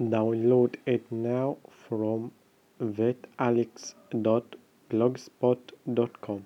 Download it now from vetalex.blogspot.com.